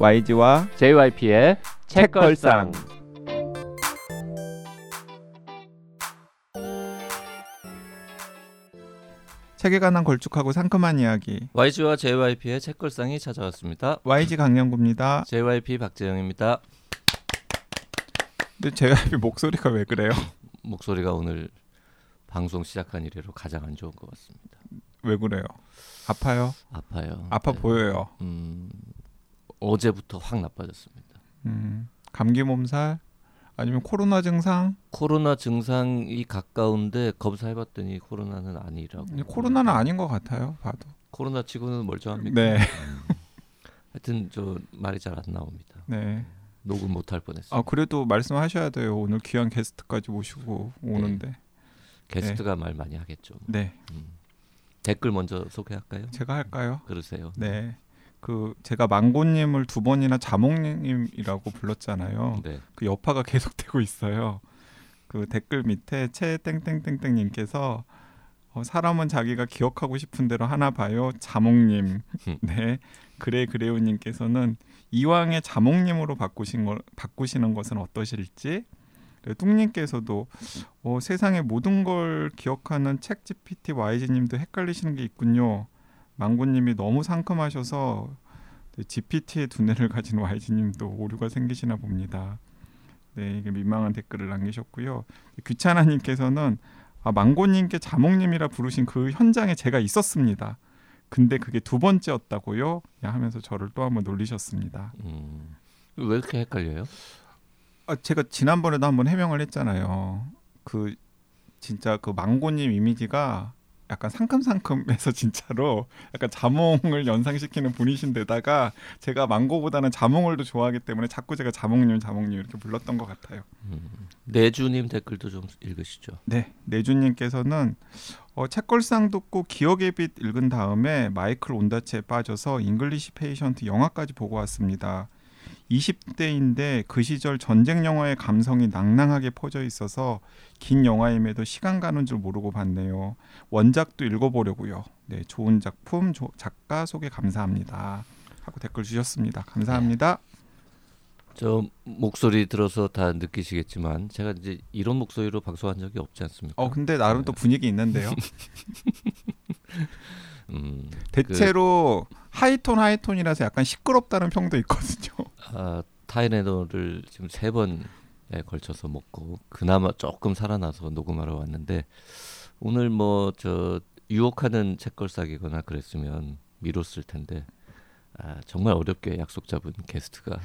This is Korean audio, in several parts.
YG와 JYP의 책걸상. 책에 관한 걸쭉하고 상큼한 이야기 YG와 JYP의 책걸상이 찾아왔습니다. YG 강량구입니다. JYP 박재영입니다. 근데 JYP 목소리가 왜 그래요? 목소리가 오늘 방송 시작한 이래로 가장 안 좋은 것 같습니다. 왜 그래요? 아파요? 아파요. 아파 네. 보여요. 음, 어제부터 확 나빠졌습니다. 음, 감기 몸살 아니면 코로나 증상? 코로나 증상이 가까운데 검사해봤더니 코로나는 아니라고. 코로나는 아닌 것 같아요. 봐도. 코로나 치고는 멀쩡합니까? 네, 음. 하여튼 저 말이 잘 안 나옵니다. 네. 녹음 못할 뻔했어요. 아 그래도 말씀하셔야 돼요. 오늘 귀한 게스트까지 모시고 오는데. 게스트가 말 많이 하겠죠. 네, 음. 댓글 먼저 소개할까요? 제가 할까요? 그러세요. 네. 그 제가 망고님을 두 번이나 자몽님이라고 불렀잖아요. 네. 그 여파가 계속되고 있어요. 그 댓글 밑에 채 땡땡땡땡님께서 어, 사람은 자기가 기억하고 싶은 대로 하나 봐요. 자몽님. 네. 그래 그래요님께서는 이왕에 자몽님으로 바꾸신 걸 바꾸시는 것은 어떠실지. 네, 뚱님께서도 어, 세상의 모든 걸 기억하는 책 GPT YG님도 헷갈리시는 게 있군요. 망고님이 너무 상큼하셔서 네, GPT의 두뇌를 가진 YG님도 오류가 생기시나 봅니다. 네, 이게 민망한 댓글을 남기셨고요. 귀찮아님께서는 아, 망고님께 자몽님이라 부르신 그 현장에 제가 있었습니다. 근데 그게 두 번째였다고요? 야, 하면서 저를 또 한번 놀리셨습니다. 음. 왜 이렇게 헷갈려요? 아, 제가 지난번에도 한번 해명을 했잖아요. 그 진짜 그 망고님 이미지가 약간 상큼상큼해서 진짜로 약간 자몽을 연상시키는 분이신데다가 제가 망고보다는 자몽을 더 좋아하기 때문에 자꾸 제가 자몽님 자몽님 이렇게 불렀던 것 같아요. 음. 내주님 댓글도 좀 읽으시죠. 네, 내주님께서는 어, 책걸상 듣고 기억의 빛 읽은 다음에 마이클 온다치에 빠져서 English Patient 영화까지 보고 왔습니다. 20대인데 그 시절 전쟁 영화의 감성이 낭낭하게 퍼져 있어서 긴 영화임에도 시간 가는 줄 모르고 봤네요. 원작도 읽어보려고요. 네, 좋은 작품 조, 작가 소개 감사합니다. 하고 댓글 주셨습니다. 감사합니다. 저 목소리 들어서 다 느끼시겠지만 제가 이제 이런 목소리로 방송한 적이 없지 않습니까? 어 근데 나름 또 분위기 있는데요. 음, 대체로 하이톤 하이톤이라서 약간 시끄럽다는 평도 있거든요. 아, 타이레놀을 지금 세 번에 걸쳐서 먹고 그나마 조금 살아나서 녹음하러 왔는데 오늘 뭐 저 유혹하는 책걸싹이거나 그랬으면 미뤘을 텐데 아, 정말 어렵게 약속 잡은 게스트가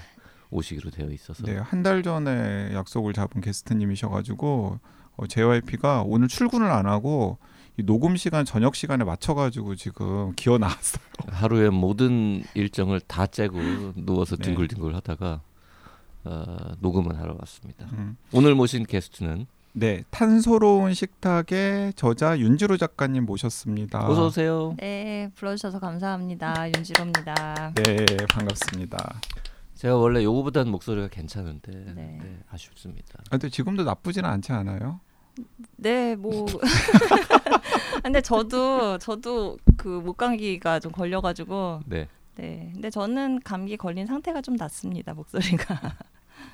오시기로 되어 있어서 네, 한 달 전에 약속을 잡은 게스트님이셔가지고 어, JYP가 오늘 출근을 안 하고 이 녹음 시간 저녁 시간에 맞춰 가지고 지금 기어 나왔어요. 하루에 모든 일정을 다 째고 누워서 네. 뒹굴뒹굴 하다가 어, 녹음을 하러 왔습니다. 음. 오늘 모신 게스트는 네, 탄소로운 식탁의 저자 윤지로 작가님 모셨습니다. 어서 오세요. 네, 불러주셔서 감사합니다. 윤지로입니다. 네, 반갑습니다. 제가 원래 요거보다는 목소리가 괜찮은데 네. 네, 아쉽습니다. 아, 근데 지금도 나쁘지는 않지 않아요? 네, 뭐 근데 저도 저도 그 목감기가 좀 걸려가지고 네. 네, 근데 저는 감기 걸린 상태가 좀 낫습니다 목소리가.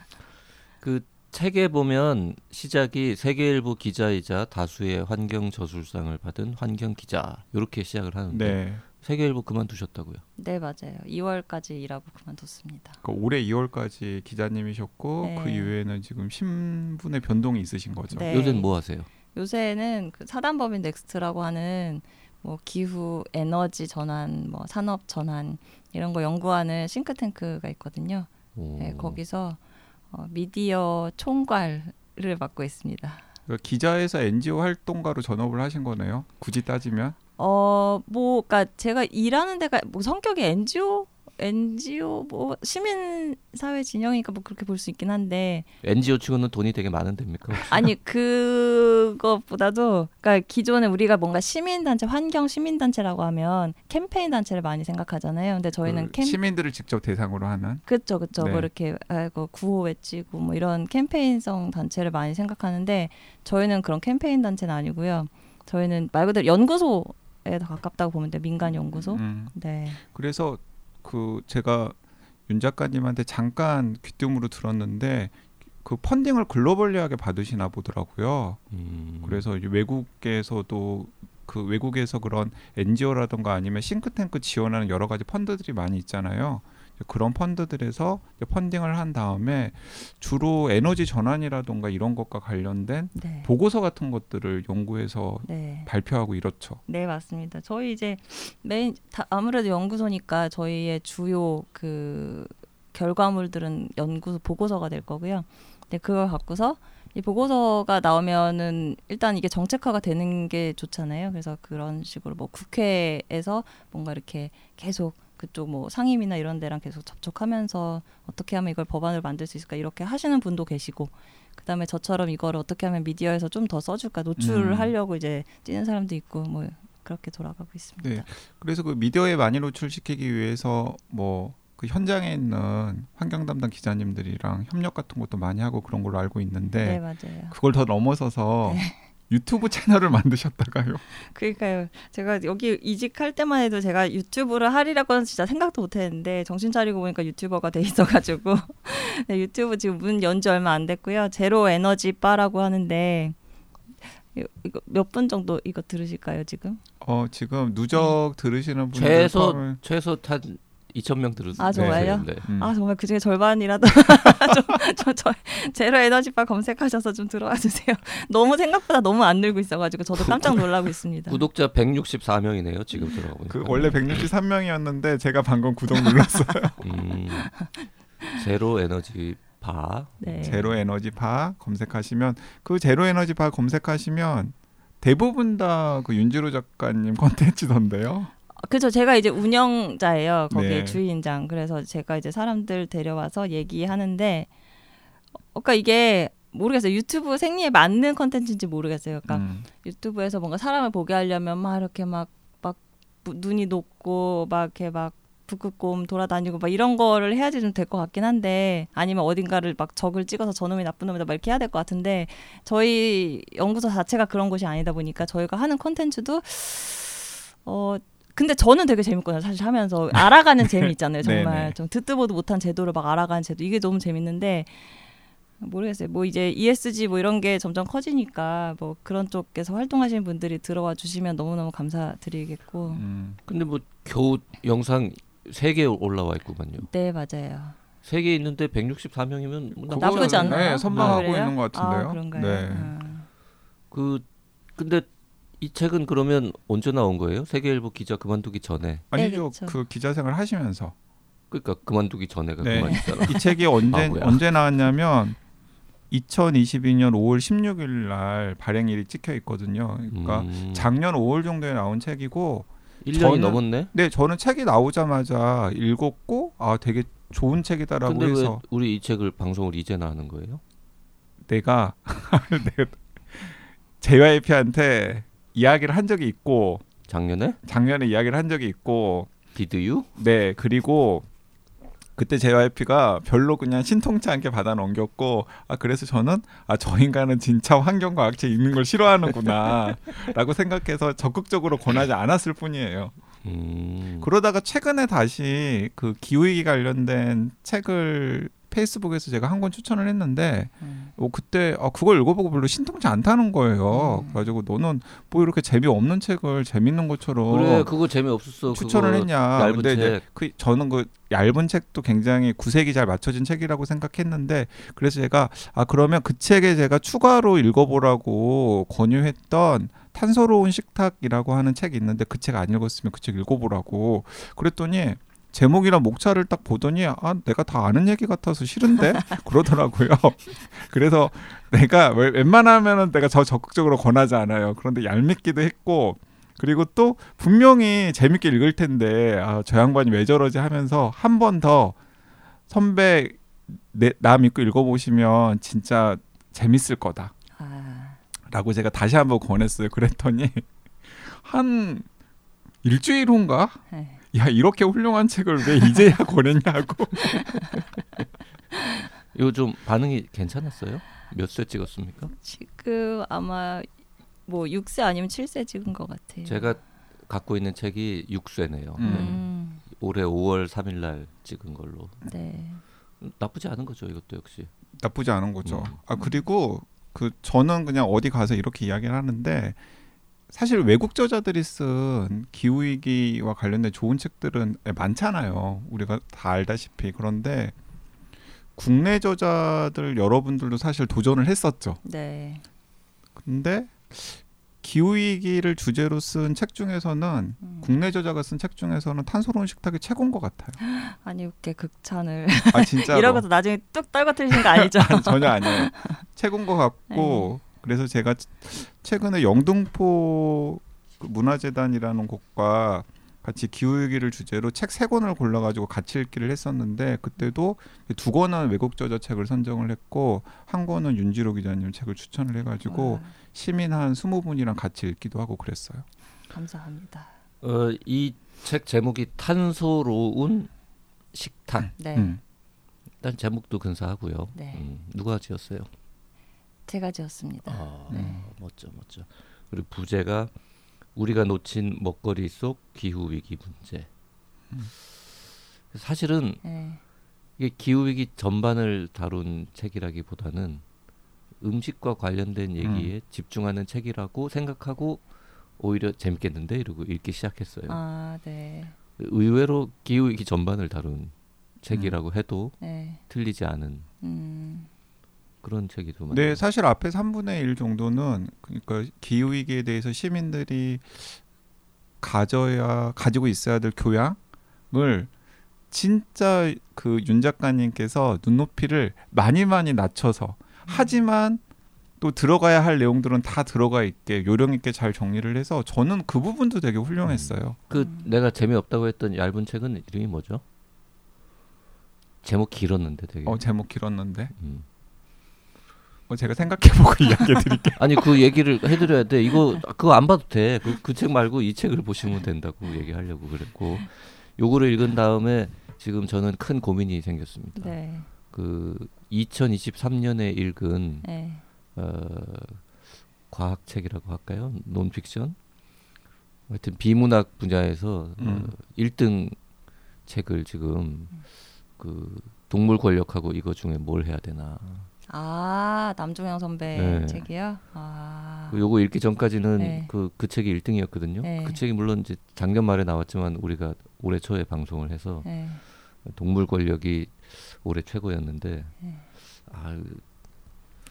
그 책에 보면 시작이 세계일보 기자이자 다수의 환경 저술상을 받은 환경 기자 이렇게 시작을 하는데 네. 세계일보 그만두셨다고요. 네, 맞아요. 2월까지 일하고 그만뒀습니다. 그 올해 2월까지 기자님이셨고 네. 그 이후에는 지금 신분의 변동이 있으신 거죠. 네. 요새는 뭐 하세요? 요새는 그 사단법인 넥스트라고 하는 뭐 기후, 에너지 전환, 뭐 산업 전환 이런 거 연구하는 싱크탱크가 있거든요. 오. 네, 거기서 어, 미디어 총괄을 맡고 있습니다. 그 기자에서 NGO 활동가로 전업을 하신 거네요. 굳이 따지면. 어, 뭐, 그니까 제가 일하는 데가 뭐 성격이 NGO, NGO 뭐 시민 사회 진영이니까 뭐 그렇게 볼 수 있긴 한데 NGO 치고는 돈이 되게 많은 데입니까? 아니 그것보다도 그러니까 기존에 우리가 뭔가 시민 단체, 환경 시민 단체라고 하면 캠페인 단체를 많이 생각하잖아요. 근데 저희는 그 캠 시민들을 직접 대상으로 하는. 그렇죠, 그렇죠. 네. 뭐 이렇게 아이고 구호 외치고 뭐 이런 캠페인성 단체를 많이 생각하는데 저희는 그런 캠페인 단체는 아니고요. 저희는 말 그대로 연구소에 더 가깝다고 보면 돼요. 민간 연구소. 음. 네. 그래서 그 제가 윤 작가님한테 잠깐 귀뜸으로 들었는데 그 펀딩을 글로벌리하게 받으시나 보더라고요. 음. 그래서 외국에서도 그 외국에서 그런 NGO라든가 아니면 싱크탱크 지원하는 여러 가지 펀드들이 많이 있잖아요. 그런 펀드들에서 펀딩을 한 다음에 주로 에너지 전환이라든가 이런 것과 관련된 네. 보고서 같은 것들을 연구해서 네. 발표하고 이렇죠. 네 맞습니다. 저희 이제 메인 다 아무래도 연구소니까 저희의 주요 그 결과물들은 연구소 보고서가 될 거고요. 네 그걸 갖고서 이 보고서가 나오면은 일단 이게 정책화가 되는 게 좋잖아요. 그래서 그런 식으로 뭐 국회에서 뭔가 이렇게 계속 그쪽 뭐 상임이나 이런 데랑 계속 접촉하면서 어떻게 하면 이걸 법안을 만들 수 있을까 이렇게 하시는 분도 계시고 그다음에 저처럼 이걸 어떻게 하면 미디어에서 좀 더 써줄까 노출을 음. 하려고 이제 뛰는 사람도 있고 뭐 그렇게 돌아가고 있습니다. 네. 그래서 그 미디어에 많이 노출시키기 위해서 뭐 그 현장에 있는 환경 담당 기자님들이랑 협력 같은 것도 많이 하고 그런 걸로 알고 있는데 네, 맞아요. 그걸 더 넘어서서 유튜브 채널을 만드셨다가요. 그러니까요. 제가 여기 이직할 때만 해도 제가 유튜브를 하리라고는 진짜 생각도 못했는데 정신 차리고 보니까 유튜버가 돼 있어가지고 네, 유튜브 지금 문 연 지 얼마 안 됐고요. 제로 에너지 바라고 하는데 이- 이거 몇 분 정도 이거 들으실까요 지금? 어 지금 누적 들으시는 분들 최소 포함을- 최소 한 2천 명 들었어요. 아, 정말요? 네. 음. 아 정말 그 중에 절반이라도 저, 저, 저 제로 에너지 바 검색하셔서 좀 들어와 주세요. 너무 생각보다 너무 안 늘고 있어가지고 저도 깜짝 놀라고 있습니다. 구독자 164명이네요. 지금 들어가고 그 보니까. 원래 163명이었는데 제가 방금 구독 눌렀어요. 음, 제로 에너지 바 네. 제로 에너지 바 검색하시면 그 제로 에너지 바 검색하시면 대부분 다 그 윤지로 작가님 컨텐츠던데요. 그죠. 제가 이제 운영자예요. 거기 네. 주인장. 그래서 제가 이제 사람들 데려와서 얘기하는데, 어, 그러니까 이게 모르겠어요. 유튜브 생리에 맞는 컨텐츠인지 모르겠어요. 그러니까 음. 유튜브에서 뭔가 사람을 보게 하려면 막 이렇게 막 막 눈이 높고 막 이렇게 막 북극곰 돌아다니고 막 이런 거를 해야지 좀 될 것 같긴 한데 아니면 어딘가를 막 적을 찍어서 저놈이 나쁜 놈이다 막 이렇게 해야 될 것 같은데 저희 연구소 자체가 그런 곳이 아니다 보니까 저희가 하는 컨텐츠도 어 근데 저는 되게 재밌거든요 사실 하면서 알아가는 재미 있잖아요 정말. 좀 듣도 보도 못한 제도를 막 알아가는 제도 이게 너무 재밌는데 모르겠어요. 뭐 이제 ESG 뭐 이런 게 점점 커지니까 뭐 그런 쪽에서 활동하시는 분들이 들어와 주시면 너무너무 감사드리겠고. 음. 근데 뭐 겨우 영상 세 개 올라와 있구만요. 네, 맞아요. 세 개 있는데 164명이면 뭐 나쁘지 않나요? 네, 선방하고 아? 있는 것 같은데요. 아, 그런가요? 네. 아. 그 근데 이 책은 그러면 언제 나온 거예요? 세계일보 기자 그만두기 전에. 아니죠. 그쵸. 그 기자 생활 하시면서 그러니까 그만두기 전에가 네. 그만이잖아. 이 책이 언제 아. 언제 나왔냐면 2022년 5월 16일 날 발행일이 찍혀 있거든요. 그러니까 음, 작년 5월 정도에 나온 책이고 1년이 저는- 넘었네. 네, 저는 책이 나오자마자 읽었고 아 되게 좋은 책이다라고 근데 왜 해서 우리 이 책을 방송을 이제 나는 거예요? 내가 내가 JYP한테 이야기를 한 적이 있고 작년에? 작년에 이야기를 한 적이 있고 디드유? 네 그리고 그때 JYP가 별로 그냥 신통치 않게 받아 넘겼고 아 그래서 저는 아 저 인간은 진짜 환경과학책 읽는 걸 싫어하는구나라고 생각해서 적극적으로 권하지 않았을 뿐이에요. 음. 그러다가 최근에 다시 그 기후위기 관련된 책을 페이스북에서 제가 한 권 추천을 했는데 음. 어, 그때 아, 그걸 읽어보고 별로 신통치 않다는 거예요. 음. 그래가지고 너는 뭐 이렇게 재미없는 책을 재밌는 것처럼 그래 그거 재미없었어. 추천을 했냐. 얇은 근데 이제 책. 그 저는 그 얇은 책도 굉장히 구색이 잘 맞춰진 책이라고 생각했는데 그래서 제가 아 그러면 그 책에 제가 추가로 읽어보라고 권유했던 탄소로운 식탁이라고 하는 책이 있는데 그 책 안 읽었으면 그 책 읽어보라고 그랬더니 제목이랑 목차를 딱 보더니 아 내가 다 아는 얘기 같아서 싫은데 그러더라고요. 그래서 내가 왜- 웬만하면은 내가 저 적극적으로 권하지 않아요. 그런데 얄밉기도 했고 그리고 또 분명히 재밌게 읽을 텐데 아, 저 양반이 왜 저러지 하면서 한 번 더 선배 내, 나 믿고 읽어보시면 진짜 재밌을 거다. 아, 라고 제가 다시 한번 권했어요. 그랬더니 한 일주일 후인가? 네. 야 이렇게 훌륭한 책을 왜 이제야 권했냐고. 이거 좀 반응이 괜찮았어요? 몇 세 찍었습니까? 지금 아마 뭐 6세 아니면 7세 찍은 것 같아요. 제가 갖고 있는 책이 6쇄네요. 음. 음. 올해 5월 3일 날 찍은 걸로 네. 나쁘지 않은 거죠. 이것도 역시. 나쁘지 않은 거죠. 음. 아 그리고 그 저는 그냥 어디 가서 이렇게 이야기를 하는데 사실 외국 저자들이 쓴 기후 위기와 관련된 좋은 책들은 많잖아요. 우리가 다 알다시피 그런데 국내 저자들 여러분들도 사실 도전을 했었죠. 네. 근데 기후 위기를 주제로 쓴 책 중에서는 음. 국내 저자가 쓴 책 중에서는 탄소로운 식탁이 최고인 것 같아요. 아니 이렇게 극찬을 아. 이러고서 나중에 뚝 떨궈뜨리신 거 아니죠? 아니, 전혀 아니에요. 최고인 것 같고 그래서 제가 최근에 영등포 그 문화재단이라는 곳과 같이 기후위기를 주제로 책 세 권을 골라가지고 같이 읽기를 했었는데 그때도 두 권은 외국 저자 책을 선정을 했고 한 권은 윤지로 기자님 책을 추천을 해가지고 와, 시민 한 스무 분이랑 같이 읽기도 하고 그랬어요. 감사합니다. 어, 이 책 제목이 탄소로운 식탁. 네. 음. 일단 제목도 근사하고요. 네. 음, 누가 지었어요? 제가 지었습니다. 아, 네. 멋져 멋져. 그리고 부제가 우리가 놓친 먹거리 속 기후 위기 문제. 음. 사실은 네. 이게 기후 위기 전반을 다룬 책이라기보다는 음식과 관련된 얘기에 집중하는 책이라고 생각하고 오히려 재밌겠는데 이러고 읽기 시작했어요. 아, 네. 의외로 기후 위기 전반을 다룬 책이라고 해도 네. 틀리지 않은 음. 그런 책이 좀 네, 사실 앞에 3분의 1 정도는 그러니까 기후 위기에 대해서 시민들이 가져야 가지고 있어야 될 교양을 진짜 그 윤 작가님께서 눈높이를 많이 많이 낮춰서 하지만 또 들어가야 할 내용들은 다 들어가 있게 요령 있게 잘 정리를 해서 저는 그 부분도 되게 훌륭했어요. 그 음. 내가 재미없다고 했던 얇은 책은 이름이 뭐죠? 제목 길었는데 되게. 어 제목 길었는데 음. 어, 제가 생각해보고 이야기해 드릴게요. 아니 그 얘기를 해드려야 돼. 이거 그거 안 봐도 돼. 그그책 말고 이 책을 보시면 된다고 얘기하려고 그랬고 요거를 읽은 다음에 지금 저는 큰 고민이 생겼습니다. 네. 그 2023년에 읽은 네. 어, 과학 책이라고 할까요? 논픽션. 하여튼 비문학 분야에서 음. 어, 1등 책을 지금 그 동물 권력하고 이거 중에 뭘 해야 되나. 아, 남종영 선배 네. 책이요? 아. 그 요거 읽기 전까지는 네. 그, 그 책이 1등이었거든요. 네. 그 책이 물론 이제 작년 말에 나왔지만 우리가 올해 초에 방송을 해서 네. 동물 권력이 올해 최고였는데 네. 아,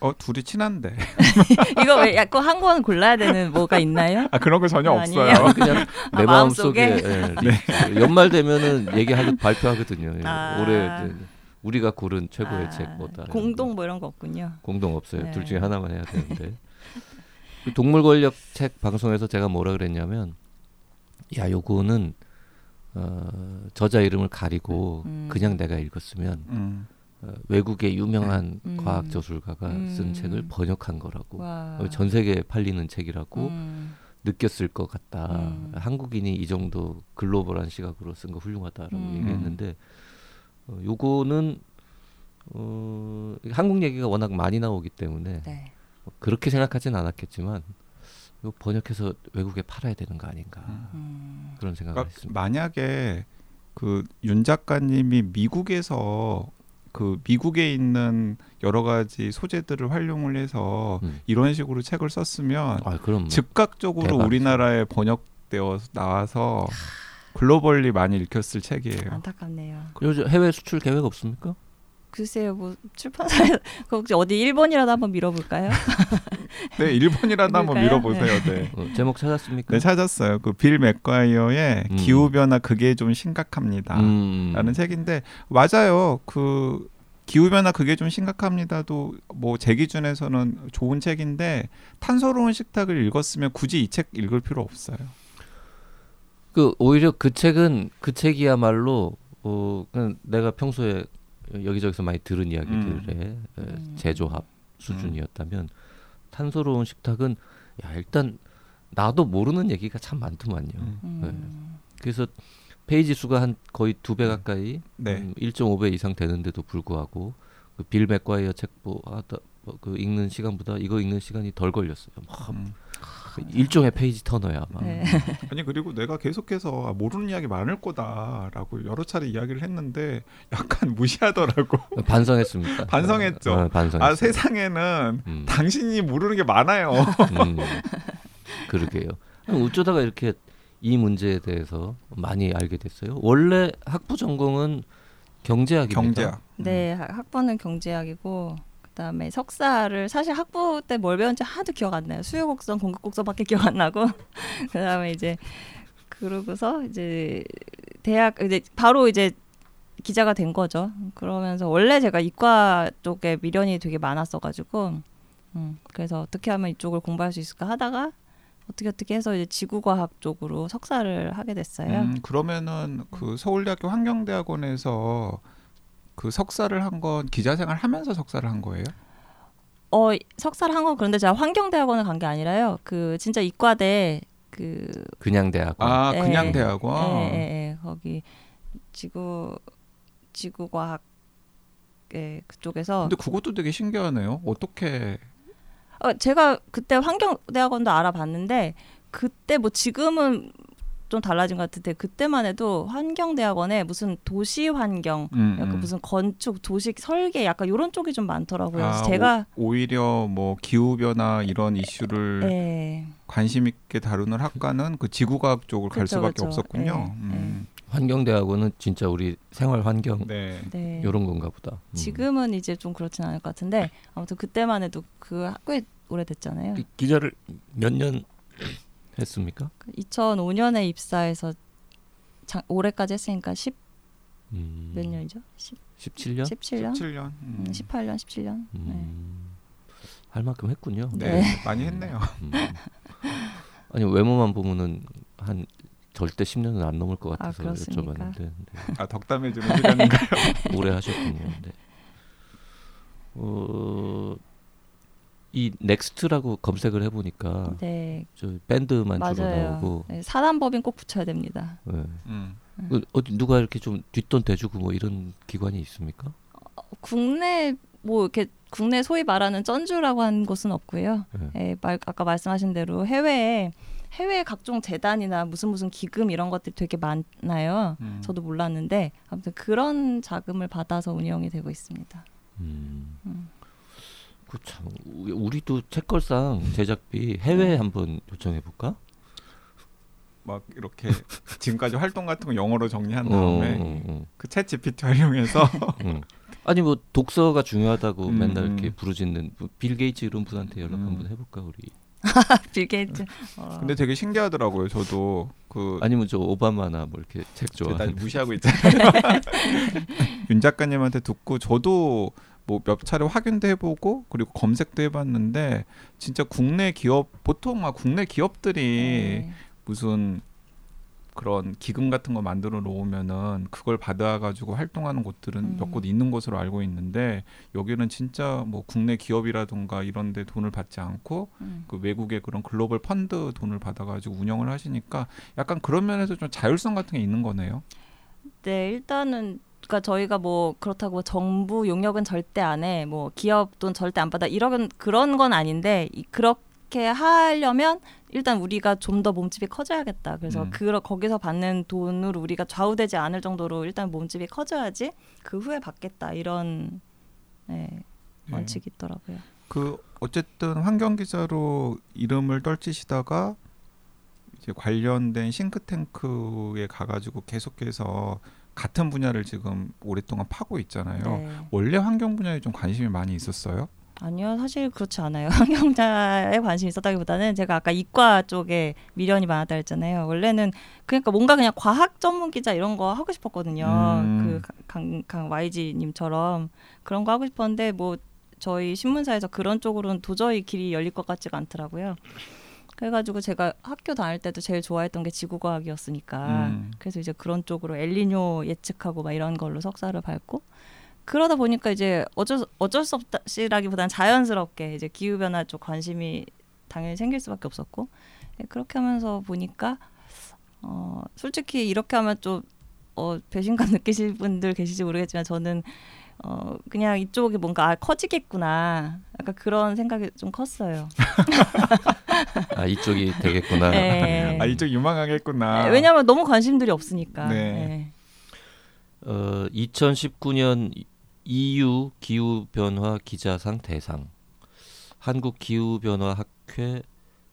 어 둘이 친한데 이거 왜 약간 한권 골라야 되는 뭐가 있나요? 아 그런 거 전혀 아니에요. 없어요. 그냥 아, 내 마음 속에? 마음속에 예, 리- 연말 되면은 얘기하고 발표하거든요. 예, 아. 올해 우리가 고른 최고의 아, 책 뭐다. 공동 뭐 이런 거 없군요. 공동 없어요. 네. 둘 중에 하나만 해야 되는데. 그 동물 권력 책 방송에서 제가 뭐라 그랬냐면 야 요거는 어, 저자 이름을 가리고 음. 그냥 내가 읽었으면 음. 어, 외국의 유명한 음. 과학 저술가가 쓴 음. 책을 번역한 거라고 와. 어, 전 세계에 팔리는 책이라고 음. 느꼈을 것 같다. 음. 한국인이 이 정도 글로벌한 시각으로 쓴 거 훌륭하다라고 음. 얘기했는데 어, 요거는 어, 한국 얘기가 워낙 많이 나오기 때문에 네. 뭐 그렇게 생각하진 않았겠지만 이거 번역해서 외국에 팔아야 되는 거 아닌가 음. 그런 생각을 그러니까 했습니다. 만약에 그 윤 작가님이 미국에서 그 미국에 있는 여러 가지 소재들을 활용을 해서 음. 이런 식으로 책을 썼으면 아 그럼 즉각적으로 대박이죠. 우리나라에 번역되어 나와서 글로벌리 많이 읽혔을 책이에요. 안타깝네요. 요즘 해외 수출 계획 없습니까? 글쎄요, 뭐 출판사에 그 혹시 어디 일본이라도 한번 밀어볼까요? 네, 일본이라도 한번? 밀어보세요. 네. 어, 제목 찾았습니까? 네, 찾았어요. 그 빌 맥과이어의 음. 기후 변화 그게 좀 심각합니다. 음. 라는 책인데 맞아요. 그 기후 변화 그게 좀 심각합니다도 뭐 제 기준에서는 좋은 책인데 탄소로운 식탁을 읽었으면 굳이 이 책 읽을 필요 없어요. 그 오히려 그 책은 그 책이야말로 어 그냥 내가 평소에 여기저기서 많이 들은 이야기들의 에, 음. 재조합 수준이었다면 탄소로운 식탁은 야 일단 나도 모르는 얘기가 참 많더만요. 음. 음. 그래서 페이지 수가 한 거의 두 배 가까이 네. 음, 1.5배 이상 되는데도 불구하고 그 빌 맥과이어 책보다 뭐, 그 읽는 시간보다 이거 읽는 시간이 덜 걸렸어요. 막 음. 일종의 페이지 터너야 아마. 네. 아니 그리고 내가 계속해서 아, 모르는 이야기 많을 거다라고 여러 차례 이야기를 했는데 약간 무시하더라고. 반성했습니까? 반성했죠. 어, 반성. 아 세상에는 음. 당신이 모르는 게 많아요. 음. 그러게요. 어쩌다가 이렇게 이 문제에 대해서 많이 알게 됐어요. 원래 학부 전공은 경제학입니다. 경제학. 네, 하- 학번은 경제학이고 그다음에 석사를 사실 학부 때 뭘 배웠는지 하나도 기억 안 나요. 수요 곡선, 공급 곡선밖에 기억 안 나고 그다음에 이제 그러고서 이제 대학 이제 바로 이제 기자가 된 거죠. 그러면서 원래 제가 이과 쪽에 미련이 되게 많았어가지고 음, 그래서 어떻게 하면 이쪽을 공부할 수 있을까 하다가 어떻게 어떻게 해서 이제 지구과학 쪽으로 석사를 하게 됐어요. 음, 그러면은 그 서울대학교 환경대학원에서 그 석사를 한 건 기자 생활 하면서 석사를 한 거예요? 어 석사를 한 건 그런데 제가 환경대학원을 간 게 아니라요. 그 진짜 이과대 그 그냥 대학원. 아 예. 그냥 대학원. 예, 예, 예. 거기 지구 지구과학 예, 그쪽에서 근데 그것도 되게 신기하네요. 어떻게 어, 제가 그때 환경대학원도 알아봤는데 그때 뭐 지금은 좀 달라진 것 같은데 그때만 해도 환경대학원에 무슨 도시 환경 음, 약간 음. 무슨 건축 도시 설계 약간 이런 쪽이 좀 많더라고요. 그래서 아, 제가 오, 히려뭐 기후 변화 이런 이슈를 예. 관심 있게 다루는 학과는 그 지구과학 쪽을 갈 그쵸, 수밖에 그쵸. 없었군요. 예, 음. 환경대학원은 진짜 우리 생활 환경 네. 네. 이런 건가 보다. 음. 지금은 이제 좀 그렇진 않을 것 같은데 아무튼 그때만 해도 그 학교에 오래됐잖아요. 기- 기자를 몇년 했습니까? 2005년에 입사해서 장, 올해까지 했으니까 10몇 음, 년이죠? 10, 17년? 17년? 17년. 음. 음, 18년, 17년. 네. 음, 할 만큼 했군요. 네. 네. 많이 했네요. 음. 아니 외모만 보면은 한 절대 10년은 안 넘을 것 아, 같아서 그렇습니까? 여쭤봤는데 네. 아 덕담해 주는 시간인가요? 오래 하셨군요. 네. 어, 이 넥스트라고 검색을 해보니까 네, 저 밴드만 주로 맞아요. 나오고 네, 사단법인 꼭 붙여야 됩니다. 네. 음. 그 어디 누가 이렇게 좀 뒷돈 대주고 뭐 이런 기관이 있습니까? 어, 국내 뭐 이렇게 국내 소위 말하는 쩐주라고 하는 곳은 없고요. 네. 예, 말, 아까 말씀하신 대로 해외에 해외 각종 재단이나 무슨 무슨 기금 이런 것들이 되게 많아요. 음. 저도 몰랐는데 아무튼 그런 자금을 받아서 운영이 되고 있습니다. 음. 음. 그 참 우리도 책걸상 제작비 해외에 한번 요청해 볼까? 막 이렇게 지금까지 활동 같은 거 영어로 정리한 다음에 어, 어, 그챗 GPT 활용해서 어, 어. 아니 뭐 독서가 중요하다고 음, 맨날 음. 이렇게 부르짖는 뭐 빌 게이츠 이런 분한테 연락 음. 한번 해볼까 우리? 빌 게이츠. 어. 근데 되게 신기하더라고요. 저도 그 아니면 저 오바마나 뭐 이렇게 책나 좋아하는 무시하고 있잖아요. 윤 작가님한테 듣고 저도 뭐 몇 차례 확인도 해보고 그리고 검색도 해봤는데 진짜 국내 기업 보통 막 국내 기업들이 네. 무슨 그런 기금 같은 거 만들어 놓으면은 그걸 받아가지고 활동하는 곳들은 음. 몇곳 있는 것으로 알고 있는데 여기는 진짜 뭐 국내 기업이라든가 이런데 돈을 받지 않고 음. 그 외국의 그런 글로벌 펀드 돈을 받아가지고 운영을 하시니까 약간 그런 면에서 좀 자율성 같은 게 있는 거네요. 네, 일단은 그러니까 저희가 뭐 그렇다고 정부 용역은 절대 안 해, 뭐 기업 돈 절대 안 받아 이런 그런 건 아닌데 이- 그렇게 하려면 일단 우리가 좀 더 몸집이 커져야겠다. 그래서 음. 그 거기서 받는 돈으로 우리가 좌우되지 않을 정도로 일단 몸집이 커져야지 그 후에 받겠다 이런 네, 예. 원칙이 있더라고요. 그 어쨌든 환경 기자로 이름을 떨치시다가 이제 관련된 싱크탱크에 가가지고 계속해서 같은 분야를 지금 오랫동안 파고 있잖아요. 네. 원래 환경 분야에 좀 관심이 많이 있었어요. 아니요, 사실 그렇지 않아요. 환경자에 관심이 있었다기보다는 제가 아까 이과 쪽에 미련이 많았다 했잖아요. 원래는 그러니까 뭔가 그냥 과학 전문 기자 이런 거 하고 싶었거든요. 음. 그강 강 YG님처럼 그런 거 하고 싶었는데 뭐 저희 신문사에서 그런 쪽으로는 도저히 길이 열릴 것 같지가 않더라고요. 그래가지고 제가 학교 다닐 때도 제일 좋아했던 게 지구과학이었으니까 음. 그래서 이제 그런 쪽으로 엘리뇨 예측하고 막 이런 걸로 석사를 밟고 그러다 보니까 이제 어쩔 수, 어쩔 수 없다시라기보다는 자연스럽게 이제 기후 변화 쪽 관심이 당연히 생길 수밖에 없었고 예, 그렇게 하면서 보니까 어 솔직히 이렇게 하면 좀 어, 배신감 느끼실 분들 계실지 모르겠지만 저는 어 그냥 이쪽이 뭔가 아, 커지겠구나. 약간 그런 생각이 좀 컸어요. 아 이쪽이 되겠구나. 네. 아 이쪽 유망하겠구나. 네, 왜냐하면 너무 관심들이 없으니까. 네. 네. 어 2019년 EU 기후 변화 기자상 대상, 한국 기후 변화 학회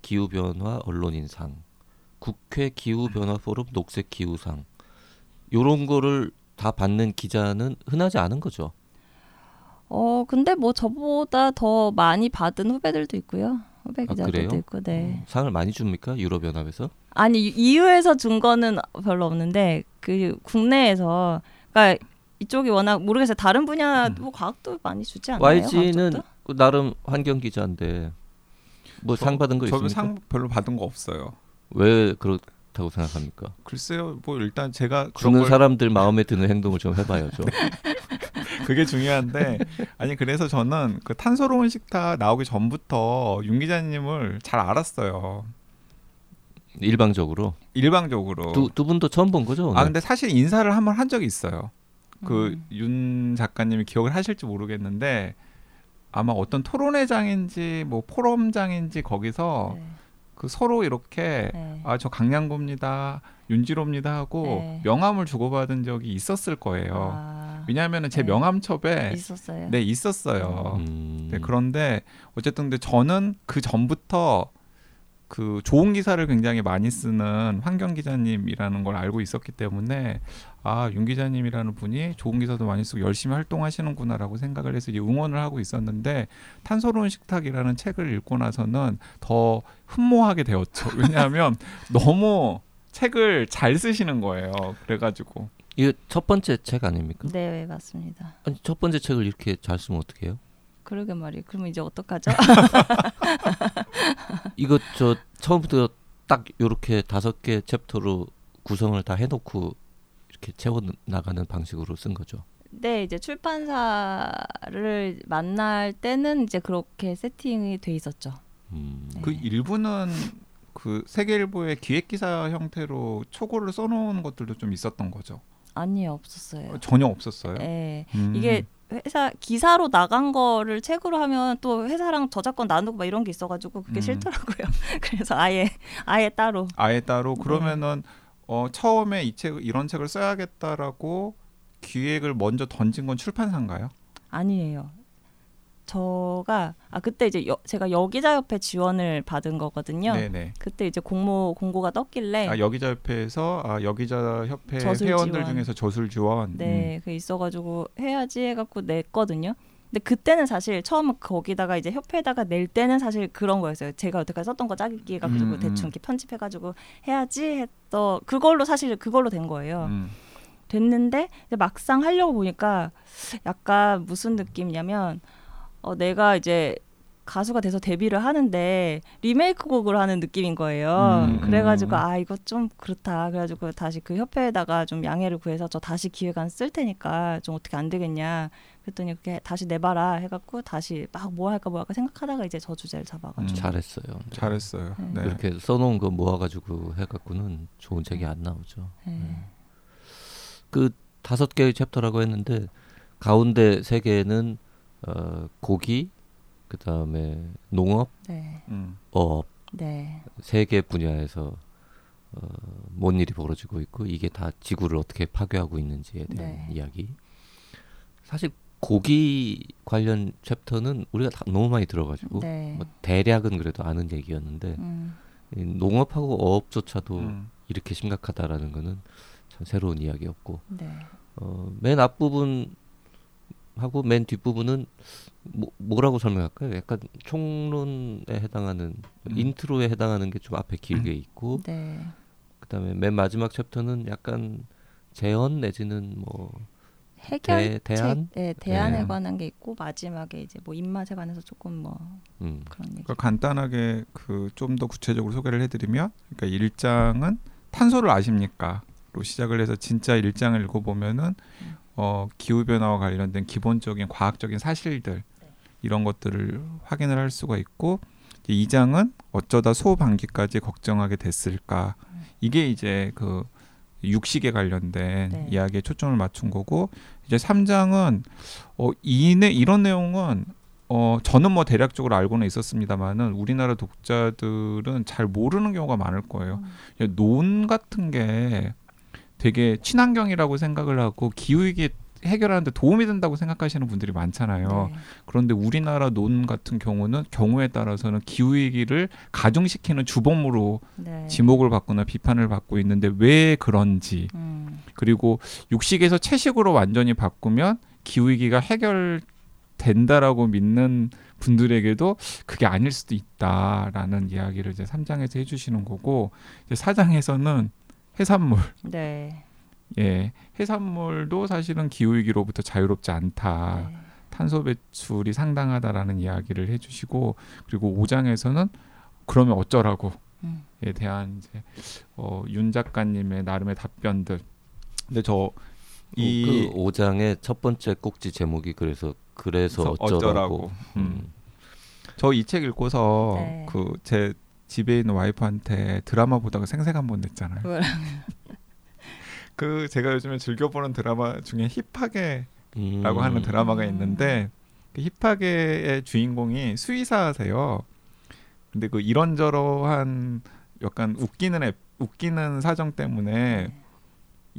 기후 변화 언론인상, 국회 기후 변화 포럼 녹색 기후상 요런 거를 다 받는 기자는 흔하지 않은 거죠. 어 근데 뭐 저보다 더 많이 받은 후배들도 있고요. 후배 아, 기자들도 그래요? 있고, 네. 상을 많이 줍니까 유럽 연합에서? 아니 EU에서 준 거는 별로 없는데 그 국내에서 그러니까 이쪽이 워낙 모르겠어요. 다른 분야 뭐 과학도 많이 주지 않나요? YG는? 그 나름 환경 기자인데 뭐 상 받은 거 저도 있습니까? 상 별로 받은 거 없어요. 왜 그렇 다고 생각합니까? 글쎄요, 뭐 일단 제가 주는 걸 사람들 마음에 드는 행동을 좀 해봐야죠. 그게 중요한데 아니 그래서 저는 그 탄소로운 식탁 나오기 전부터 윤 기자님을 잘 알았어요. 일방적으로 일방적으로. 두, 두 분도 처음 본 거죠? 오늘? 아 근데 사실 인사를 한 번 한 적이 있어요. 그 음. 윤 작가님이 기억을 하실지 모르겠는데 아마 어떤 토론회장인지 뭐 포럼장인지 거기서 네. 그 서로 이렇게 네. 아저 강량구입니다 윤지로입니다 하고 네. 명함을 주고받은 적이 있었을 거예요. 아, 왜냐하면은 제 네. 명함첩에 있었어요. 네 있었어요. 음, 네, 그런데 어쨌든 근데 저는 그 전부터 그 좋은 기사를 굉장히 많이 쓰는 환경 기자님이라는 걸 알고 있었기 때문에 아 윤 기자님이라는 분이 좋은 기사도 많이 쓰고 열심히 활동하시는구나라고 생각을 해서 이제 응원을 하고 있었는데 탄소로운 식탁이라는 책을 읽고 나서는 더 흠모하게 되었죠. 왜냐하면 너무 책을 잘 쓰시는 거예요. 그래가지고 이거 첫 번째 책 아닙니까? 네 맞습니다. 아니 첫 번째 책을 이렇게 잘 쓰면 어떡해요? 그러게 말이에요. 그러면 이제 어떡하죠? 이거 저 처음부터 딱 요렇게 다섯 개 챕터로 구성을 다 해놓고 이렇게 채워 나가는 방식으로 쓴 거죠. 네, 이제 출판사를 만날 때는 이제 그렇게 세팅이 돼 있었죠. 음, 네. 그 일부는 그 세계일보의 기획 기사 형태로 초고를 써놓은 것들도 좀 있었던 거죠. 아니요, 없었어요. 어, 전혀 없었어요. 네, 음. 이게 회사 기사로 나간 거를 책으로 하면 또 회사랑 저작권 나누고 막 이런 게 있어가지고 그게 음. 싫더라고요. 그래서 아예 아예 따로. 아예 따로 네. 그러면은 어, 처음에 이 책 이런 책을 써야겠다라고 기획을 먼저 던진 건 출판사인가요? 아니에요. 저가 아 그때 이제 여, 제가 여기자협회 지원을 받은 거거든요. 네네. 그때 이제 공모 공고가 떴길래 아, 여기자 협회에서 아, 여기자 협회 저술 회원들 지원. 중에서 저술 지원. 음. 네, 그 있어가지고 해야지 해갖고 냈거든요. 근데 그때는 사실 처음 거기다가 이제 협회에다가 낼 때는 사실 그런 거였어요. 제가 여태까지 썼던 거 짜기 해가지고 음, 대충 음. 이렇게 편집해가지고 해야지 했던 그걸로 사실 그걸로 된 거예요. 음. 됐는데 막상 하려고 보니까 약간 무슨 느낌이냐면 어, 내가 이제 가수가 돼서 데뷔를 하는데 리메이크 곡을 하는 느낌인 거예요. 음, 그래가지고 음. 아 이거 좀 그렇다. 그래가지고 다시 그 협회에다가 좀 양해를 구해서 저 다시 기획안 쓸 테니까 좀 어떻게 안 되겠냐. 그랬더니 그렇게 다시 내봐라 해갖고 다시 막 뭐 할까 뭐 할까 생각하다가 이제 저 주제를 잡아가지고. 음. 잘했어요. 네. 잘했어요. 네. 네. 이렇게 써놓은 거 모아가지고 해갖고는 좋은 책이 안 나오죠. 네. 그 다섯 개의 챕터라고 했는데 가운데 세 개는 어, 고기, 그 다음에 농업, 네. 음. 어업 네. 세개 분야에서 어, 뭔 일이 벌어지고 있고 이게 다 지구를 어떻게 파괴하고 있는지에 대한 네. 이야기. 사실 고기 관련 챕터는 우리가 다 너무 많이 들어가지고 네. 뭐 대략은 그래도 아는 얘기였는데 음. 이 농업하고 어업조차도 음. 이렇게 심각하다라는 거는 참 새로운 이야기였고 네. 어, 맨 앞부분 하고 맨 뒷부분은 뭐, 뭐라고 설명할까요? 약간 총론에 해당하는 음. intro에 해당하는 게 좀 앞에 길게 있고 네. 그다음에 맨 마지막 챕터는 약간 재현 내지는 뭐 해결책, 대- 대안? 네, 대안에 네. 관한 게 있고 마지막에 이제 뭐 입맛에 관해서 조금 뭐 음, 그런 얘기. 그러니까 간단하게 그 좀 더 구체적으로 소개를 해드리면, 그러니까 일장은 탄소를 아십니까?로 시작을 해서 진짜 일장을 읽어보면은 음. 어, 기후 변화와 관련된 기본적인 과학적인 사실들 이런 것들을 확인을 할 수가 있고 이제 이 장은 어쩌다 소방기까지 걱정하게 됐을까 이게 이제 그 육식에 관련된 네. 이야기에 초점을 맞춘 거고 이제 3장은 어 이내 이런 내용은 어 저는 뭐 대략적으로 알고는 있었습니다만은 우리나라 독자들은 잘 모르는 경우가 많을 거예요. 음. 논 같은 게 되게 친환경이라고 생각을 하고 기후위기 해결하는데 도움이 된다고 생각하시는 분들이 많잖아요. 네. 그런데 우리나라 논 같은 경우는 경우에 따라서는 기후 위기를 가중시키는 주범으로 네. 지목을 받거나 비판을 받고 있는데 왜 그런지 음. 그리고 육식에서 채식으로 완전히 바꾸면 기후 위기가 해결된다라고 믿는 분들에게도 그게 아닐 수도 있다라는 이야기를 이제 3장에서 해주시는 거고 이제 4장에서는 해산물 네. 예 해산물도 사실은 기후 위기로부터 자유롭지 않다 네. 탄소 배출이 상당하다라는 이야기를 해주시고 그리고 5장에서는 그러면 어쩌라고 음. 에 대한 이제 어, 윤 작가님의 나름의 답변들. 근데 저 이그 5장의 첫 번째 꼭지 제목이 그래서 그래서 그래서 어쩌라고. 음. 음. 저 이 책 읽고서 네. 그제 집에 있는 와이프한테 드라마 보다가 생색 한 번 냈잖아요. 그 제가 요즘에 즐겨 보는 드라마 중에 힙하게라고 음. 하는 드라마가 음. 있는데 그 힙하게의 주인공이 수의사세요. 근데 그 이런저런한 약간 웃기는 앱, 웃기는 사정 때문에 네.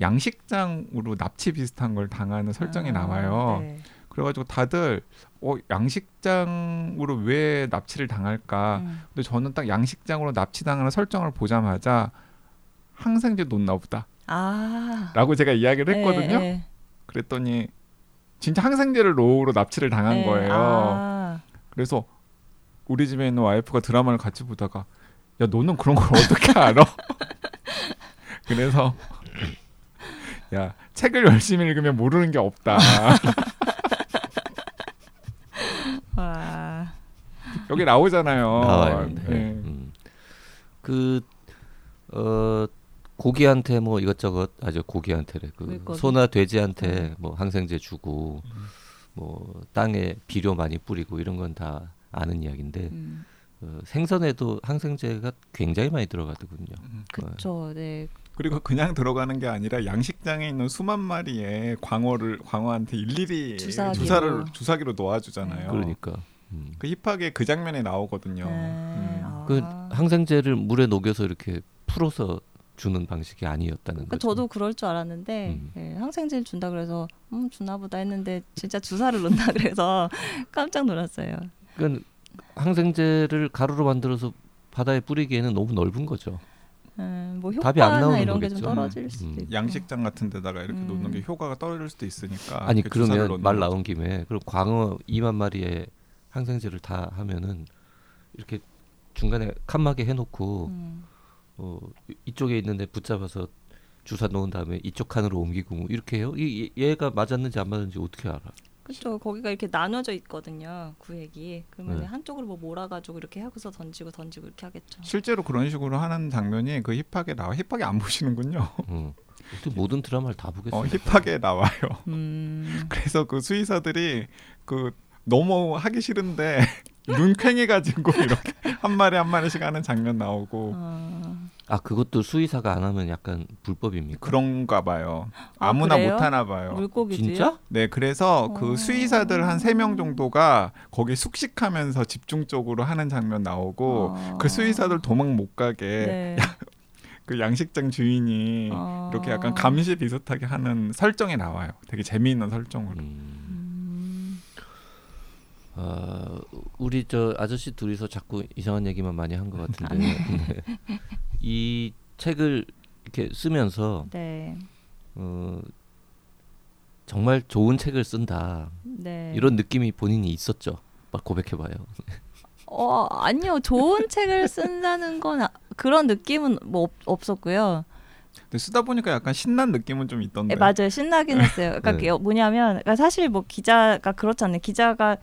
양식장으로 납치 비슷한 걸 당하는 설정이 나와요. 네. 그래가지고 다들 어 양식장으로 왜 납치를 당할까? 음. 근데 저는 딱 양식장으로 납치당하는 설정을 보자마자 항생제 놓나 보다 라고 아. 제가 이야기를 네, 했거든요. 네. 그랬더니 진짜 항생제를 놓으로 납치를 당한 네. 거예요. 아. 그래서 우리 집에 있는 와이프가 드라마를 같이 보다가 야 너는 그런 걸 어떻게 알아? 그래서 야 책을 열심히 읽으면 모르는 게 없다. 와. 여기 나오잖아요. 나와요. 네. 네. 음. 그 어, 고기한테 뭐 이것저것 아주 고기한테래. 그 물고기. 소나 돼지한테 뭐 항생제 주고 뭐 땅에 비료 많이 뿌리고 이런 건 다 아는 이야기인데 음. 어, 생선에도 항생제가 굉장히 많이 들어가더군요. 그쵸. 네. 그리고 그냥 들어가는 게 아니라 양식장에 있는 수만 마리의 광어를 광어한테 일일이 주사기로. 주사를 주사기로 놓아주잖아요. 그러니까 음. 그 힙하게 그 장면이 나오거든요. 네. 음. 아. 그 항생제를 물에 녹여서 이렇게 풀어서 주는 방식이 아니었다는 그러니까 거죠. 저도 그럴 줄 알았는데 음. 예, 항생제를 준다 그래서 음 주나 보다 했는데 진짜 주사를 놓나 그래서 깜짝 놀랐어요. 그러니까 항생제를 가루로 만들어서 바다에 뿌리기에는 너무 넓은 거죠. 음, 뭐 답이 안 효과나 이런 게좀 거겠죠. 떨어질 수도 음. 있고. 양식장 같은 데다가 이렇게 음. 놓는 게 효과가 떨어질 수도 있으니까 아니 그러면 말. 나온 김에 그럼 광어 2만 마리에 항생제를 다 하면은 이렇게 중간에 칸막이 해놓고 음. 어, 이- 이쪽에 있는데 붙잡아서 주사 놓은 다음에 이쪽 칸으로 옮기고 뭐 이렇게 해요. 이 얘- 얘가 맞았는지 안 맞았는지 어떻게 알아? 그렇죠. 거기가 이렇게 나눠져 있거든요. 구획이. 그러면 네. 한쪽으로 뭐 몰아가지고 이렇게 하고서 던지고 던지고 이렇게 하겠죠. 실제로 그런 식으로 하는 장면이 그 힙하게 나와 힙하게 안 보시는군요. 응. 어떻게 모든 드라마를 다 보겠어요? 어, 힙하게 나와요. 음. 그래서 그 수의사들이 그 너무 하기 싫은데 눈 퀭해 가지고 이렇게 한 마리 한 마리씩 하는 장면 나오고 어. 아 그것도 수의사가 안 하면 약간 불법입니까? 그런가 봐요. 아, 아무나 그래요? 못 하나 봐요. 물고기도요? 진짜? 네, 그래서 그 어. 수의사들 한 세 명 정도가 거기 숙식하면서 집중적으로 하는 장면 나오고 어. 그 수의사들 도망 못 가게 네. 그 양식장 주인이 어. 이렇게 약간 감시 비슷하게 하는 설정이 나와요. 되게 재미있는 설정으로. 음. 음. 아 우리 저 아저씨 둘이서 자꾸 이상한 얘기만 많이 한 것 같은데 네. 이 책을 이렇게 쓰면서 네. 어, 정말 좋은 책을 쓴다 네. 이런 느낌이 본인이 있었죠. 막 고백해봐요. 어 아니요 좋은 책을 쓴다는 건 아- 그런 느낌은 뭐 없, 없었고요. 근데 쓰다 보니까 약간 신난 느낌은 좀 있던데. 예, 맞아요 신나긴 했어요. 그러니까 네. 그게 뭐냐면 그러니까 사실 뭐 기자가 그렇잖아요. 기자가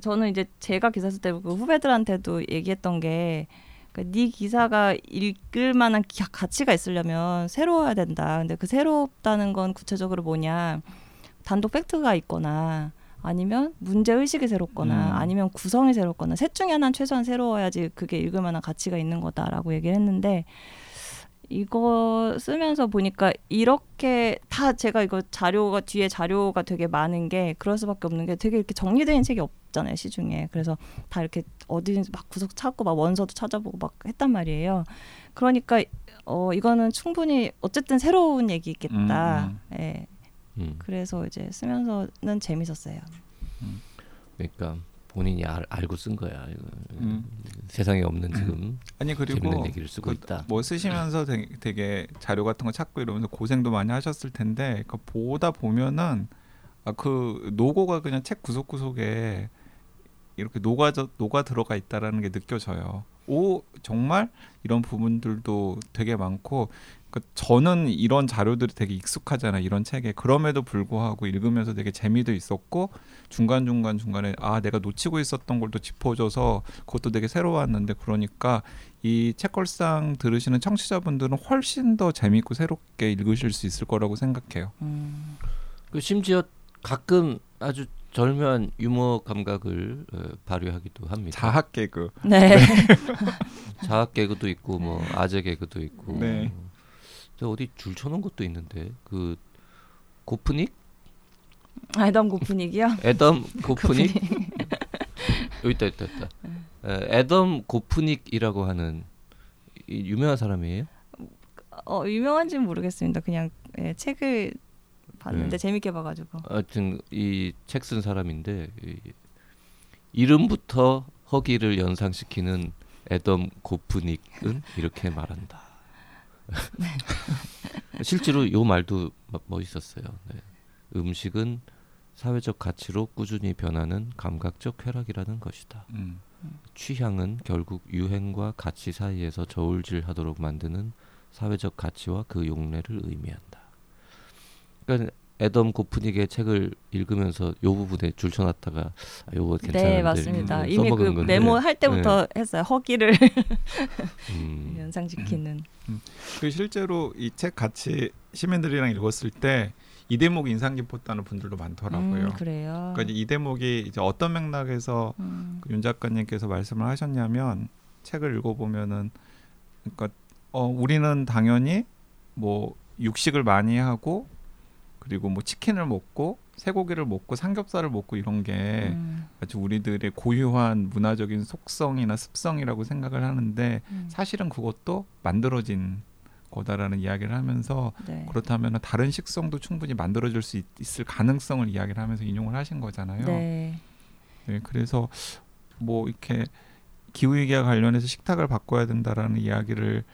저는 이제 제가 기사 쓸 때 그 후배들한테도 얘기했던 게 그러니까 네 기사가 읽을 만한 기- 가치가 있으려면 새로워야 된다. 근데 그 새롭다는 건 구체적으로 뭐냐 단독 팩트가 있거나 아니면 문제 의식이 새롭거나 음. 아니면 구성이 새롭거나 셋 중에 하나는 최소한 새로워야지 그게 읽을 만한 가치가 있는 거다라고 얘기를 했는데 이거 쓰면서 보니까 이렇게 다 제가 이거 자료가 뒤에 자료가 되게 많은 게 그럴 수밖에 없는 게 되게 이렇게 정리된 책이 없잖아요 시중에. 그래서 다 이렇게 어디든지 막 구석 찾고 막 원서도 찾아보고 막 했단 말이에요. 그러니까 어 이거는 충분히 어쨌든 새로운 얘기겠다. 음, 예. 음. 그래서 이제 쓰면서는 재밌었어요. 그러니까 본인이 알, 알고 쓴 거야. 음. 세상에 없는 지금 아니 그리고 얘기를 쓰고 그 있다. 뭐 쓰시면서 되게, 되게 자료 같은 거 찾고 이러면서 고생도 많이 하셨을 텐데 그 보다 보면은 아, 그 노고가 그냥 책 구석구석에 이렇게 녹아져 녹아 들어가 있다라는 게 느껴져요. 오 정말 이런 부분들도 되게 많고 그 저는 이런 자료들이 되게 익숙하잖아요. 이런 책에 그럼에도 불구하고 읽으면서 되게 재미도 있었고 중간 중간 중간에 아 내가 놓치고 있었던 걸 또 짚어줘서 그것도 되게 새로웠는데 그러니까 이 책걸상 들으시는 청취자분들은 훨씬 더 재밌고 새롭게 읽으실 수 있을 거라고 생각해요. 음. 그 심지어 가끔 아주 절묘한 유머 감각을 어, 발휘하기도 합니다. 자학 개그. 네. 자학 개그도 있고 뭐 아재 개그도 있고. 네. 저 어디 줄 쳐놓은 것도 있는데 그 고프닉, 아이덤 고프닉이요 애덤 고프닉 여기 있다 있다 있다. 에, 애덤 고프닉이라고 하는 이 유명한 사람이에요. 어 유명한지는 모르겠습니다 그냥 예, 책을 봤는데 네. 재밌게 봐가지고 하여튼 이 책 쓴 사람인데 이, 이름부터 허기를 연상시키는 애덤 고프닉은 이렇게 말한다. 실제로 요 말도 뭐- 멋있었어요. 네. 음식은 사회적 가치로 꾸준히 변하는 감각적 쾌락이라는 것이다. 음. 취향은 결국 유행과 가치 사이에서 저울질하도록 만드는 사회적 가치와 그 용례를 의미한다. 그러니까 애덤 고프닉의 책을 읽으면서 요 부분에 줄쳐놨다가 아, 요거 괜찮은데 네 맞습니다. 음, 이미 그 건데. 메모 할 때부터 했어요. 허기를. 음, 연상시키는. 그 실제로 이 책 같이 시민들이랑 읽었을 때 이 대목이 인상 깊었다는 분들도 많더라고요. 음, 그래요. 그러니까 이 대목이 이제 어떤 맥락에서 음, 그윤 작가님께서 말씀을 하셨냐면 책을 읽어보면은 그러니까 어 우리는 당연히 뭐 육식을 많이 하고 그리고 뭐 치킨을 먹고 쇠고기를 먹고 삼겹살을 먹고 이런 게 음, 아주 우리들의 고유한 문화적인 속성이나 습성이라고 생각을 하는데 음, 사실은 그것도 만들어진 거다라는 이야기를 하면서 네. 그렇다면 다른 식성도 충분히 만들어질 수 있, 을 가능성을 이야기를 하면서 인용을 하신 거잖아요. 네. 네, 그래서 뭐 이렇게 기후 위기와 관련해서 식탁을 바꿔야 된다라는 이야기를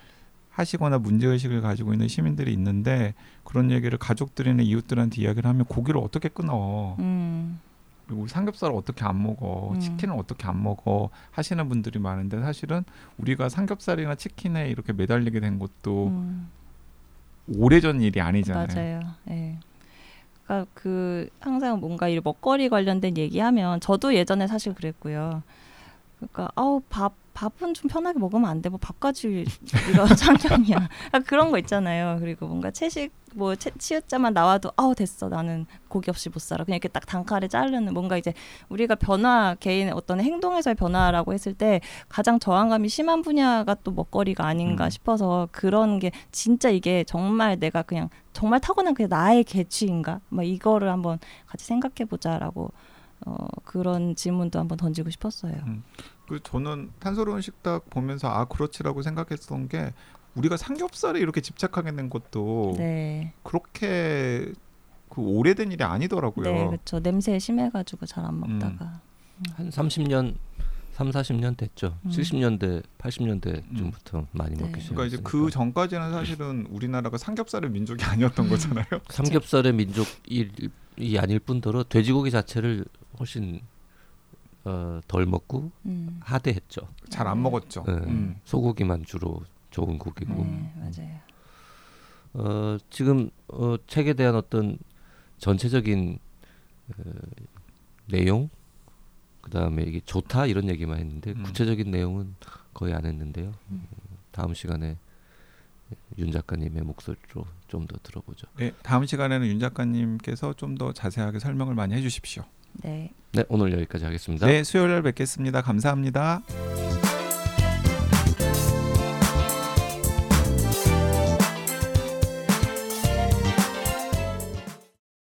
하시거나 문제 의식을 가지고 있는 시민들이 있는데 그런 얘기를 가족들이나 이웃들한테 이야기를 하면 고기를 어떻게 끊어? 음, 그리고 삼겹살을 어떻게 안 먹어? 음. 치킨을 어떻게 안 먹어? 하시는 분들이 많은데 사실은 우리가 삼겹살이나 치킨에 이렇게 매달리게 된 것도 음, 오래전 일이 아니잖아요. 맞아요. 예. 그러니까 그 항상 뭔가 이 먹거리 관련된 얘기하면 저도 예전에 사실 그랬고요. 그러니까 아우 밥 밥은 좀 편하게 먹으면 안 돼. 뭐 밥까지 이거 상상이야. 아, 그런 거 있잖아요. 그리고 뭔가 채식 뭐 채, 치읓자만 나와도 아우 됐어. 나는 고기 없이 못 살아. 그냥 이렇게 딱 단칼에 자르는 뭔가 이제 우리가 변화 개인의 어떤 행동에서의 변화라고 했을 때 가장 저항감이 심한 분야가 또 먹거리가 아닌가 음. 싶어서 그런 게 진짜 이게 정말 내가 그냥 정말 타고난 그냥 나의 개취인가? 막 이거를 한번 같이 생각해 보자라고 어, 그런 질문도 한번 던지고 싶었어요. 그 저는 탄소로운 식탁 보면서 아 그렇지라고 생각했던 게 우리가 삼겹살에 이렇게 집착하게 된 것도 네, 그렇게 그 오래된 일이 아니더라고요. 네, 그렇죠. 냄새 심해가지고 잘 안 먹다가. 한 30년, 3, 40년 됐죠. 음. 70년대, 80년대쯤부터 많이 네. 먹기 시작했으니까. 그러니까 이제 그 전까지는 사실은 우리나라가 삼겹살의 민족이 아니었던 거잖아요. 삼겹살의 민족이 아닐 뿐더러 돼지고기 자체를 훨씬 어, 덜 먹고 음. 하대했죠. 잘 안 먹었죠. 네. 음. 소고기만 주로 좋은 고기고. 네, 맞아요. 어, 지금 어, 책에 대한 어떤 전체적인 어, 내용, 그 다음에 이게 좋다 이런 얘기만 했는데 음. 구체적인 내용은 거의 안 했는데요. 음, 다음 시간에 윤 작가님의 목소리로 좀 더 들어보죠. 네, 다음 시간에는 윤 작가님께서 좀 더 자세하게 설명을 많이 해주십시오. 네. 네, 오늘 여기까지 하겠습니다. 네, 수요일 날 뵙겠습니다. 감사합니다.